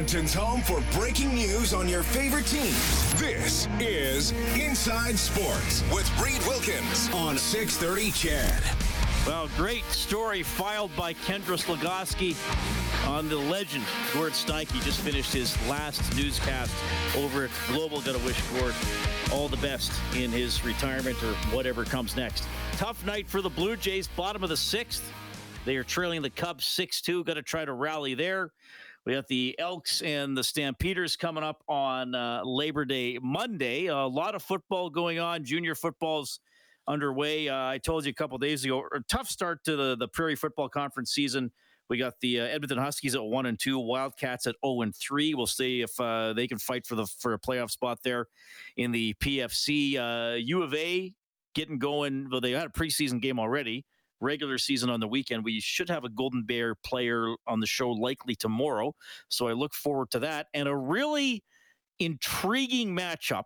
Edmonton's home for breaking news on your favorite teams. This is Inside Sports with Reed Wilkins on 630 CHED. Well, great story filed by Kendra Slugoski on the legend. Gord Steinke just finished his last newscast over at Global. Got to wish Gord all the best in his retirement or whatever comes next. Tough night for the Blue Jays, bottom of the sixth. They are trailing the Cubs 6 2. Got to try to rally there. We got the Elks and the Stampeders coming up on uh, Labor Day Monday. A lot of football going on. Junior football's underway. Uh, I told you a couple days ago, a tough start to the, the Prairie Football Conference season. We got the uh, Edmonton Huskies at one and two, Wildcats at zero and three. We'll see if uh, they can fight for the for a playoff spot there in the PFC. Uh, U of A getting going. Well, they had a preseason game already regular season on the weekend. We should have a Golden Bear player on the show likely tomorrow. So I look forward to that. And a really intriguing matchup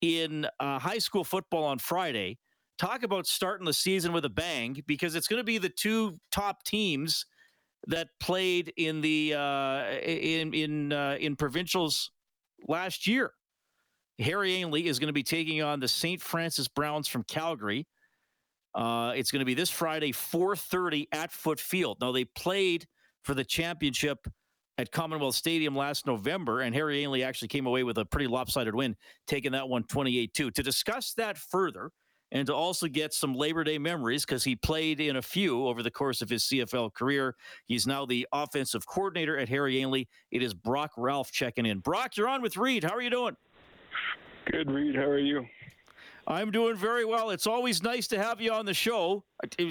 in uh, high school football on Friday. Talk about starting the season with a bang because it's going to be the two top teams that played in the uh, in in uh, in provincials last year. Harry Ainlay is going to be taking on the St. Francis Browns from Calgary. Uh, it's going to be this Friday, 4:30 at Foote Field. Now they played for the championship at Commonwealth Stadium last November, and Harry Ainlay actually came away with a pretty lopsided win, taking that one 28-2. To discuss that further, and to also get some Labor Day memories because he played in a few over the course of his CFL career. He's now the offensive coordinator at Harry Ainlay. It is Brock Ralph checking in. Brock, you're on with Reed. How are you doing? Good, Reed. How are you? I'm doing very well. It's always nice to have you on the show.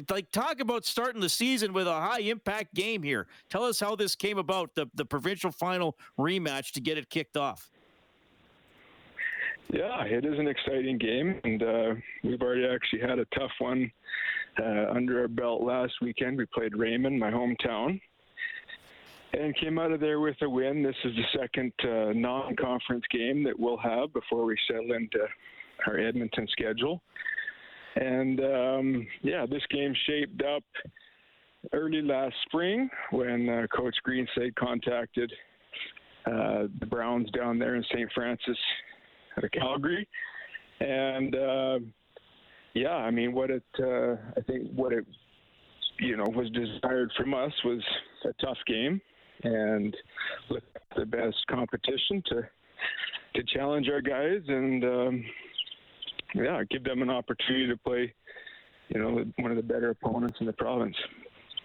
Like, talk about starting the season with a high impact game here. Tell us how this came about, the, the provincial final rematch to get it kicked off. Yeah, it is an exciting game, and uh, we've already actually had a tough one uh, under our belt last weekend. We played Raymond, my hometown, and came out of there with a win. This is the second uh, non conference game that we'll have before we settle into our Edmonton schedule. And um, yeah, this game shaped up early last spring when uh, Coach Greenside contacted uh, the Browns down there in St. Francis, out of Calgary, and uh, yeah, I mean, what it uh, I think what it you know was desired from us was a tough game and with the best competition to to challenge our guys and um, yeah, give them an opportunity to play, you know, one of the better opponents in the province.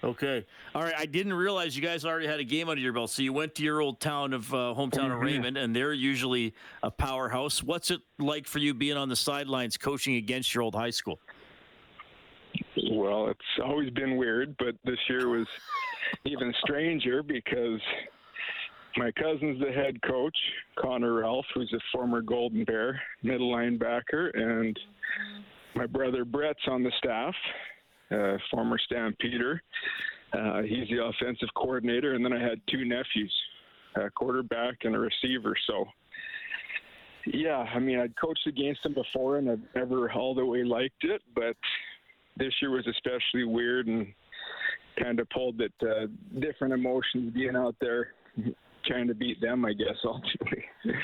Okay. All right. I didn't realize you guys already had a game under your belt. So you went to your old town of uh, hometown of Raymond, and they're usually a powerhouse. What's it like for you being on the sidelines coaching against your old high school? Well, it's always been weird, but this year was even stranger because my cousin's the head coach, Connor Ralph, who's a former Golden Bear middle linebacker, and my brother Brett's on the staff, uh, former Stampeder. Uh, he's the offensive coordinator, and then I had two nephews, a quarterback and a receiver. So, yeah, I mean, I'd coached against them before, and I've never all the way liked it, but this year was especially weird and kind of pulled at uh, different emotions being out there trying to beat them, I guess, ultimately.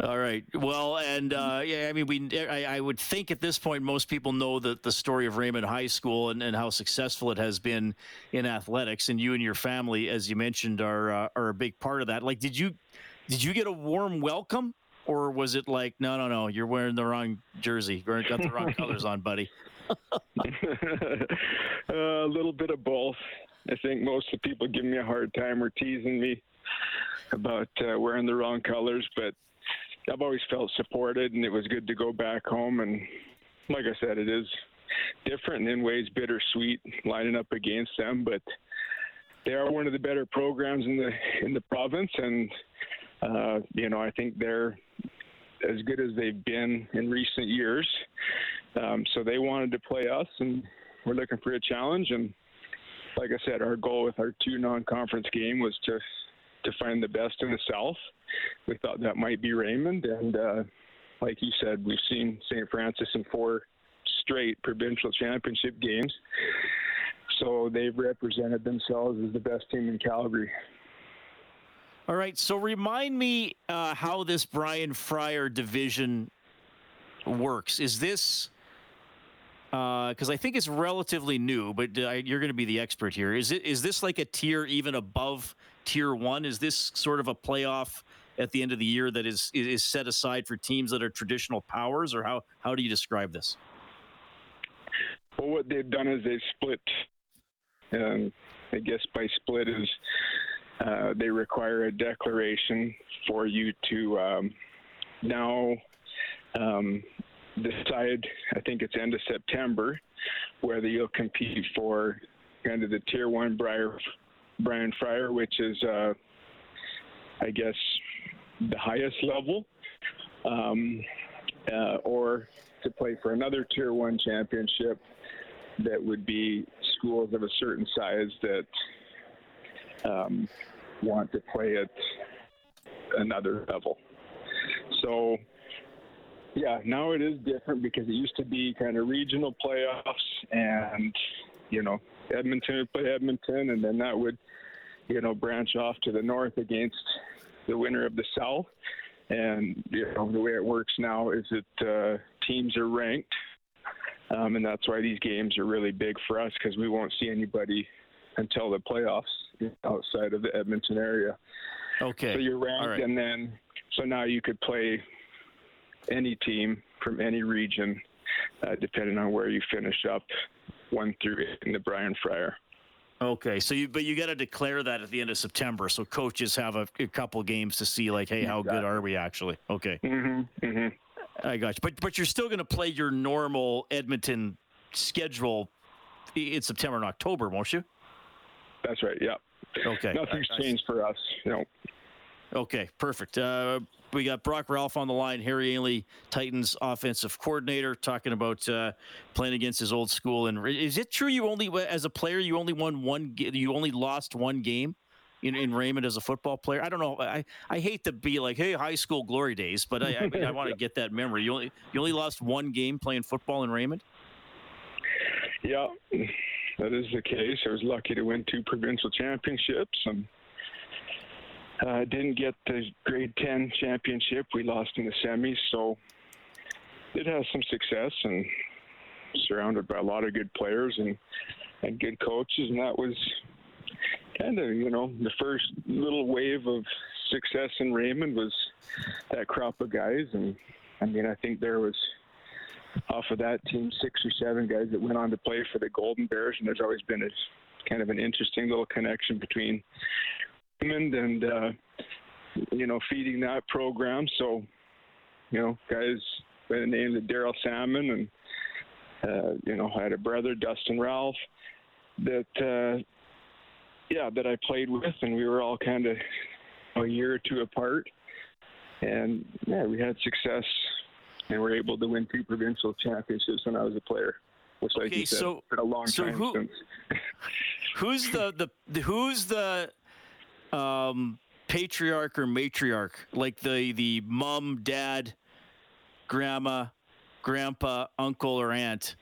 All right. Well, and uh, yeah, I mean, we. I, I, would think at this point most people know the the story of Raymond High School and, and how successful it has been in athletics, and you and your family, as you mentioned, are uh, are a big part of that. Like, did you did you get a warm welcome, or was it like, no, no, no, you're wearing the wrong jersey, you got the wrong colors on, buddy? a little bit of both. I think most of the people giving me a hard time or teasing me about uh, wearing the wrong colors, but I've always felt supported, and it was good to go back home. And like I said, it is different in ways bittersweet lining up against them, but they are one of the better programs in the in the province, and uh, you know I think they're as good as they've been in recent years. Um, so they wanted to play us, and we're looking for a challenge. And like I said, our goal with our two non-conference game was to to find the best in the South. We thought that might be Raymond, and uh, like you said, we've seen St. Francis in four straight provincial championship games. So they've represented themselves as the best team in Calgary. All right. So remind me uh, how this Brian Fryer division works. Is this because uh, I think it's relatively new, but uh, you're going to be the expert here. Is it is this like a tier even above tier one? Is this sort of a playoff at the end of the year that is is set aside for teams that are traditional powers, or how how do you describe this? Well, what they've done is they've split. and I guess by split is uh, they require a declaration for you to um, now um, decide, I think it's end of September, whether you'll compete for kind of the tier one Briar, Brian Fryer, which is, uh, I guess, the highest level, um, uh, or to play for another tier one championship that would be schools of a certain size that um, want to play at another level. So yeah, now it is different because it used to be kind of regional playoffs, and you know Edmonton would play Edmonton, and then that would you know branch off to the north against the winner of the South. And you know the way it works now is that uh, teams are ranked, um, and that's why these games are really big for us because we won't see anybody until the playoffs outside of the Edmonton area. Okay. So you're ranked, right. and then so now you could play any team from any region, uh, depending on where you finish up, one through eight in the Brian Fryer. Okay, so you but you got to declare that at the end of September, so coaches have a, a couple games to see like, hey, how good are we actually? Okay. Mm-hmm, mm-hmm. I got you, but but you're still going to play your normal Edmonton schedule in September and October, won't you? That's right. Yeah. Okay. Nothing's changed for us. You know. Okay, perfect. Uh, we got Brock Ralph on the line, Harry Ainlay, Titans offensive coordinator, talking about uh, playing against his old school. And is it true you only, as a player, you only won one, you only lost one game in, in Raymond as a football player? I don't know. I, I hate to be like, hey, high school glory days, but I, I, mean, I want to get that memory. You only, you only lost one game playing football in Raymond? Yeah, that is the case. I was lucky to win two provincial championships and uh, didn't get the grade 10 championship. We lost in the semis, so it has some success and surrounded by a lot of good players and, and good coaches. And that was kind of, you know, the first little wave of success in Raymond was that crop of guys. And I mean, I think there was off of that team six or seven guys that went on to play for the Golden Bears. And there's always been a kind of an interesting little connection between and uh, you know feeding that program. So you know guys by the name of Daryl Salmon and uh, you know I had a brother Dustin Ralph that uh, yeah that I played with, and we were all kind of a year or two apart, and yeah we had success and were able to win two provincial championships when I was a player. Which, like okay, you said, so, been a long so time who, who's the, the who's the um, patriarch or matriarch, like the the mom, dad, grandma, grandpa, uncle, or aunt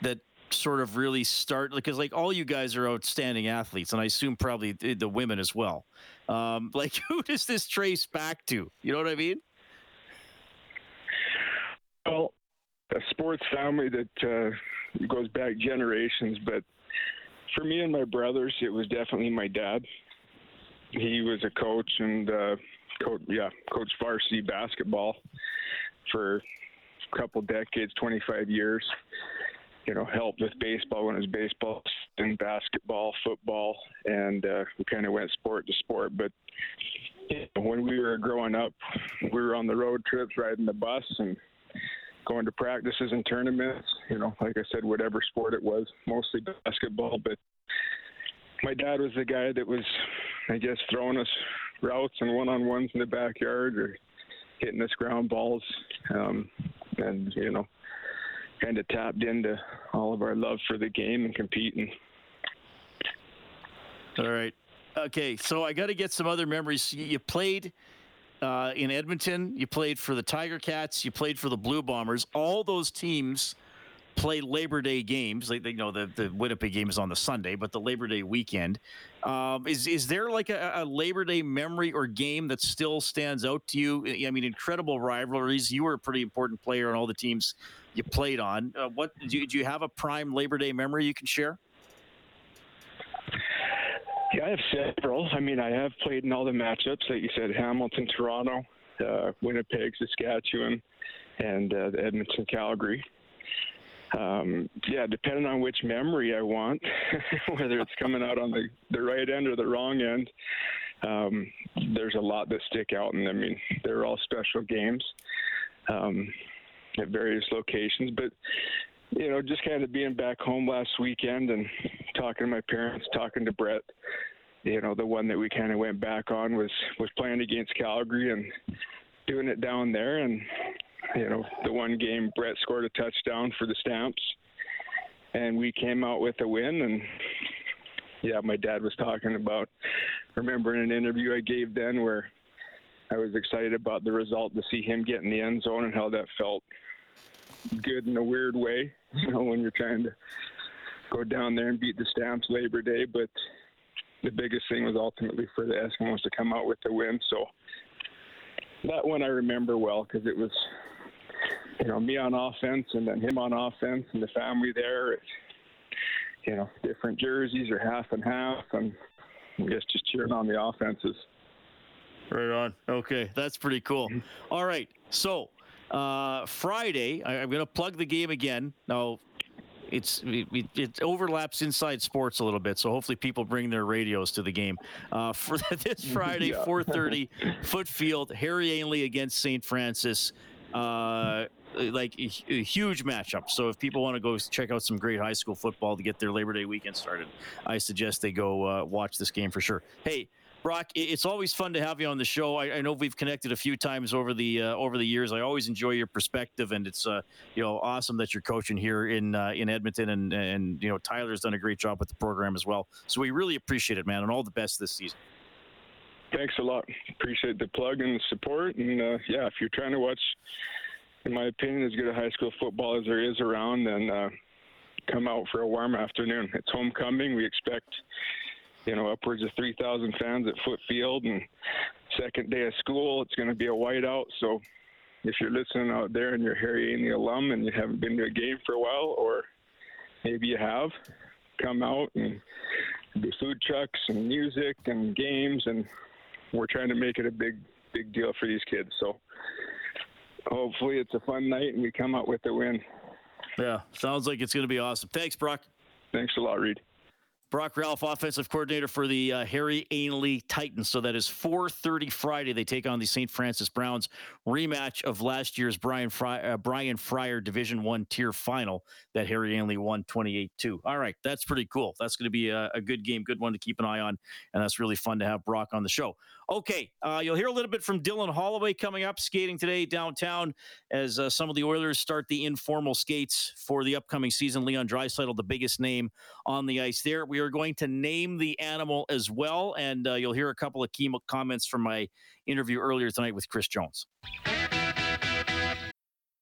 that sort of really start because like all you guys are outstanding athletes, and I assume probably the, women as well. Um, like who does this trace back to? You know what I mean? Well, a sports family that uh, goes back generations, but for me and my brothers, it was definitely my dad he was a coach and uh, coach, yeah, coached varsity basketball for a couple decades, 25 years. You know, helped with baseball when it was baseball and basketball, football, and uh, we kind of went sport to sport. But when we were growing up, we were on the road trips, riding the bus, and going to practices and tournaments. You know, like I said, whatever sport it was, mostly basketball. But my dad was the guy that was, I guess, throwing us routes and one-on-ones in the backyard or hitting us ground balls, um, and you know, kind of tapped into all of our love for the game and competing. All right. Okay, so I got to get some other memories. You played uh, in Edmonton. You played for the Tiger Cats. You played for the Blue Bombers. All those teams play Labor Day games. Like you know, the the Winnipeg game is on the Sunday, but the Labor Day weekend. Um, is is there like a, a, Labor Day memory or game that still stands out to you? I mean, incredible rivalries. You were a pretty important player on all the teams you played on. Uh, what do you, do you have a prime Labor Day memory you can share? Yeah, I have several. I mean, I have played in all the matchups, like you said, Hamilton, Toronto, uh, Winnipeg, Saskatchewan, and uh, Edmonton, Calgary. Um, yeah, depending on which memory I want, whether it's coming out on the, the right end or the wrong end, um, there's a lot that stick out. And I mean, they're all special games um, at various locations. But, you know, just kind of being back home last weekend and talking to my parents, talking to Brett. You know, the one that we kind of went back on was was playing against Calgary and doing it down there. And you know, the one game Brett scored a touchdown for the Stamps, and we came out with a win. And yeah, my dad was talking about remembering an interview I gave then where I was excited about the result to see him get in the end zone and how that felt good in a weird way. You know, when you're trying to go down there and beat the Stamps Labor Day, but the biggest thing was ultimately for the Eskimos to come out with the win. So that one I remember well because it was, you know, me on offense and then him on offense and the family there. It's, you know, different jerseys or half and half, and I guess just cheering on the offenses. Right on. Okay, that's pretty cool. Mm-hmm. All right, so uh, Friday, I, am going to plug the game again. Now, it's it, it, overlaps inside sports a little bit, so hopefully people bring their radios to the game uh, for this Friday, yeah. 4:30, Foote Field, Harry Ainlay against St. Francis. Uh, like a, a, huge matchup. So if people want to go check out some great high school football to get their Labor Day weekend started, I suggest they go uh, watch this game for sure. Hey, Brock, it's always fun to have you on the show. I, I know we've connected a few times over the uh, over the years. I always enjoy your perspective, and it's uh, you know awesome that you're coaching here in uh, in Edmonton, and and you know Tyler's done a great job with the program as well. So we really appreciate it, man, and all the best this season. Thanks a lot. Appreciate the plug and the support, and uh, yeah, if you're trying to watch, in my opinion, as good a high school football as there is around, and uh, come out for a warm afternoon. It's homecoming. We expect you know, upwards of 3,000 fans at Foote Field, and second day of school, it's going to be a whiteout. So if you're listening out there and you're Harry Ainlay alum and you haven't been to a game for a while, or maybe you have, come out and do food trucks and music and games, and we're trying to make it a big, big deal for these kids. So hopefully it's a fun night and we come out with a win. Yeah, sounds like it's going to be awesome. Thanks, Brock. Thanks a lot, Reed. Brock Ralph, offensive coordinator for the uh, Harry Ainlay Titans. So that is 4:30 Friday. They take on the St. Francis Browns rematch of last year's Brian Fry, uh, Brian Fryer Division One tier final that Harry Ainlay won 28-2. All right, that's pretty cool. That's going to be a, a, good game, good one to keep an eye on, and that's really fun to have Brock on the show. Okay, uh, you'll hear a little bit from Dylan Holloway coming up, skating today downtown as uh, some of the Oilers start the informal skates for the upcoming season. Leon Draisaitl, the biggest name on the ice there. We are going to name the animal as well, and uh, you'll hear a couple of key comments from my interview earlier tonight with Chris Jones.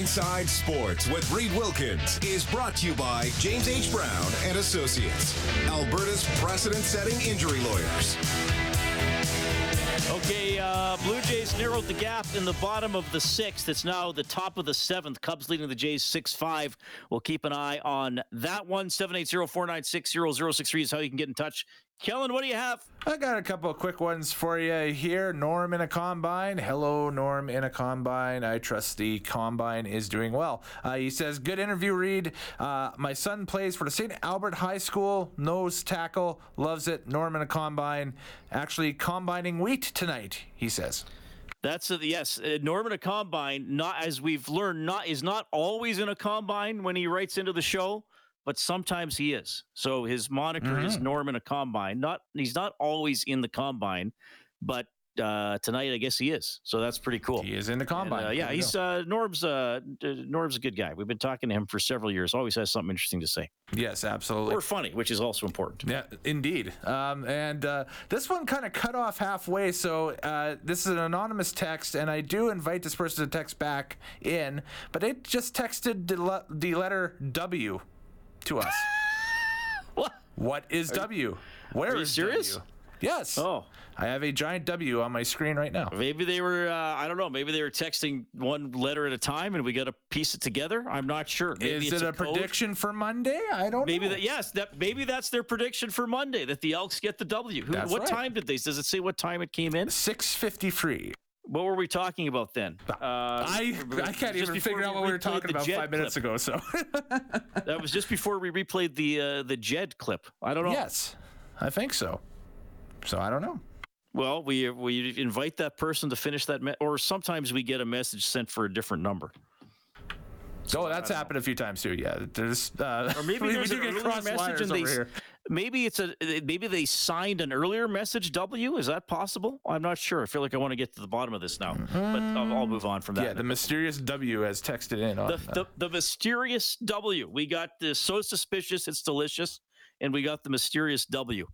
Inside Sports with Reed Wilkins is brought to you by James H. Brown and Associates, Alberta's precedent-setting injury lawyers. Okay, uh, Blue Jays narrowed the gap in the bottom of the sixth. It's now the top of the seventh. Cubs leading the Jays 6 5. We'll keep an eye on that one. 780 496 0063 is how you can get in touch. Kellen, what do you have? I got a couple of quick ones for you here. Norm in a combine. Hello, Norm in a combine. I trust the combine is doing well. Uh, he says, Good interview, Reed. Uh, my son plays for the St. Albert High School, nose tackle, loves it. Norm in a combine. Actually, combining wheat tonight, he says. That's a, yes. Uh, Norman a combine, not as we've learned, not is not always in a combine when he writes into the show but sometimes he is. So his moniker mm-hmm. is Norman a combine. Not he's not always in the combine, but uh, tonight I guess he is. So that's pretty cool. He is in the combine. And, uh, yeah, he's uh, Norm's uh, Norm's a good guy. We've been talking to him for several years. Always has something interesting to say. Yes, absolutely. Or funny, which is also important. Yeah, indeed. Um, and uh, this one kind of cut off halfway. So uh, this is an anonymous text, and I do invite this person to text back in, but it just texted the, le- the letter W to us. what? What is W? Where is serious? W? Yes. Oh. I have a giant W on my screen right now. Maybe they were, uh, I don't know, maybe they were texting one letter at a time and we got to piece it together. I'm not sure. Maybe is it a, a prediction for Monday? I don't maybe know. That, yes, that, maybe that's their prediction for Monday, that the Elks get the W. Who, what right. time did they, does it say what time it came in? 6.53. What were we talking about then? Uh, I I can't even figure out what we were talking about five minutes clip. ago. So that was just before we replayed the uh, the Jed clip. I don't know. Yes, I think so. So I don't know. Well, we we invite that person to finish that, me- or sometimes we get a message sent for a different number. So oh, that's happened know. a few times too. Yeah, there's uh, or maybe there's an earlier message and they here. Maybe it's a maybe they signed an earlier message. W is that possible? I'm not sure. I feel like I want to get to the bottom of this now, mm-hmm. but I'll, I'll, move on from that. Yeah, the mysterious W has texted in on the, the, the mysterious W. We got the so suspicious it's delicious, and we got the mysterious W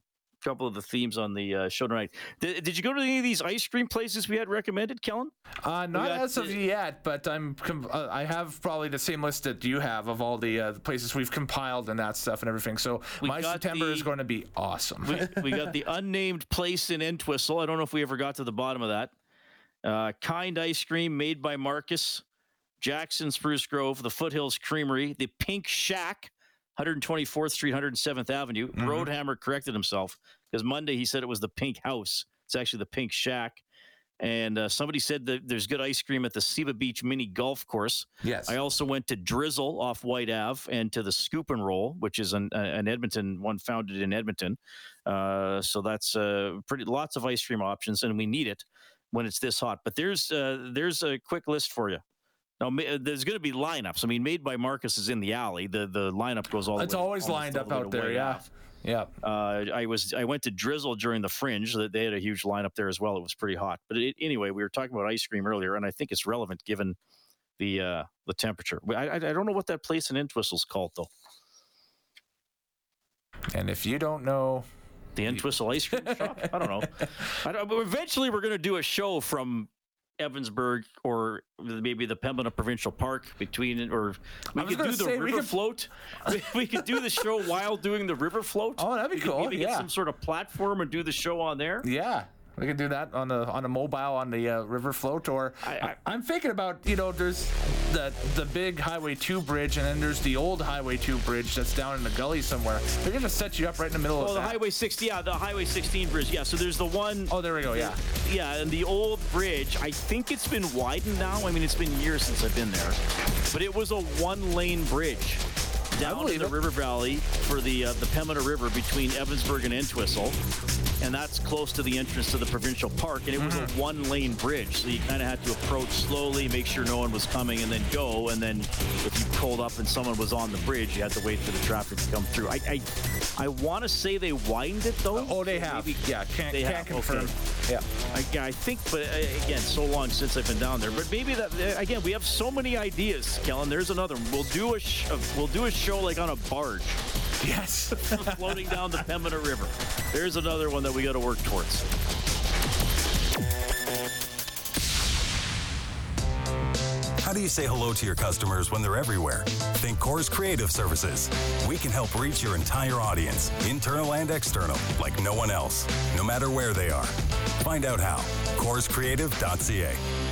couple of the themes on the uh, show tonight. Did, did, you go to any of these ice cream places we had recommended, Kellen? Uh, not got, as of yet, but I'm uh, I have probably the same list that you have of all the, uh, places we've compiled and that stuff and everything. So my September the, is going to be awesome. we, we, got the unnamed place in Entwistle. I don't know if we ever got to the bottom of that. Uh, kind ice cream made by Marcus. Jackson Spruce Grove, the Foothills Creamery, the Pink Shack, 124th Street, 107th Avenue. Mm-hmm. Roadhammer corrected himself because Monday he said it was the Pink House. It's actually the Pink Shack. And uh, somebody said that there's good ice cream at the Seba Beach Mini Golf Course. Yes. I also went to Drizzle off White Ave and to the Scoop and Roll, which is an, an Edmonton one founded in Edmonton. Uh, so that's uh, pretty lots of ice cream options, and we need it when it's this hot. But there's uh, there's a quick list for you. Now, there's going to be lineups. I mean, made by Marcus is in the alley. The the lineup goes all. It's way, It's always lined up out there. Yeah. Yeah. Uh, I was I went to Drizzle during the Fringe. That they had a huge lineup there as well. It was pretty hot. But it, anyway, we were talking about ice cream earlier, and I think it's relevant given the uh, the temperature. I, I, I don't know what that place in Entwistle's called though. And if you don't know, the Entwistle ice cream shop. I don't know. I don't, eventually, we're going to do a show from Evansburg or maybe the Pembina Provincial Park between, or we could do the say, river could... float. we, could do the show while doing the river float. Oh, that'd be we cool. maybe yeah. get some sort of platform and do the show on there. Yeah. We could do that on the on a mobile on the uh, river float, or I, am thinking about you know there's the the big Highway Two bridge, and then there's the old Highway Two bridge that's down in the gully somewhere. They're gonna set you up right in the middle oh, of the that. Highway 60, yeah, the Highway 16 bridge, yeah. So there's the one oh there we go, yeah, yeah, and the old bridge. I think it's been widened now. I mean, it's been years since I've been there, but it was a one-lane bridge down in the it. river valley for the uh, the Pembina River between Evansburg and Entwistle, and that's close to the entrance to the provincial park. And it was mm-hmm. a one-lane bridge, so you kind of had to approach slowly, make sure no one was coming, and then go. And then if you pulled up and someone was on the bridge, you had to wait for the traffic to come through. I I, I want to say they widened it though. oh, they have. Maybe, yeah, can't, they can't have. confirm. Okay. Yeah, I, I think, but uh, again, so long since I've been down there. But maybe that uh, again, we have so many ideas, Kellen. There's another. One. We'll do a sh- uh, we'll do a show like on a barge. Yes, floating down the Pembina River. There's another one that we got to work towards. How do you say hello to your customers when they're everywhere? Think Corus Creative Services. We can help reach your entire audience, internal and external, like no one else, no matter where they are. Find out how. CorusCreative.ca.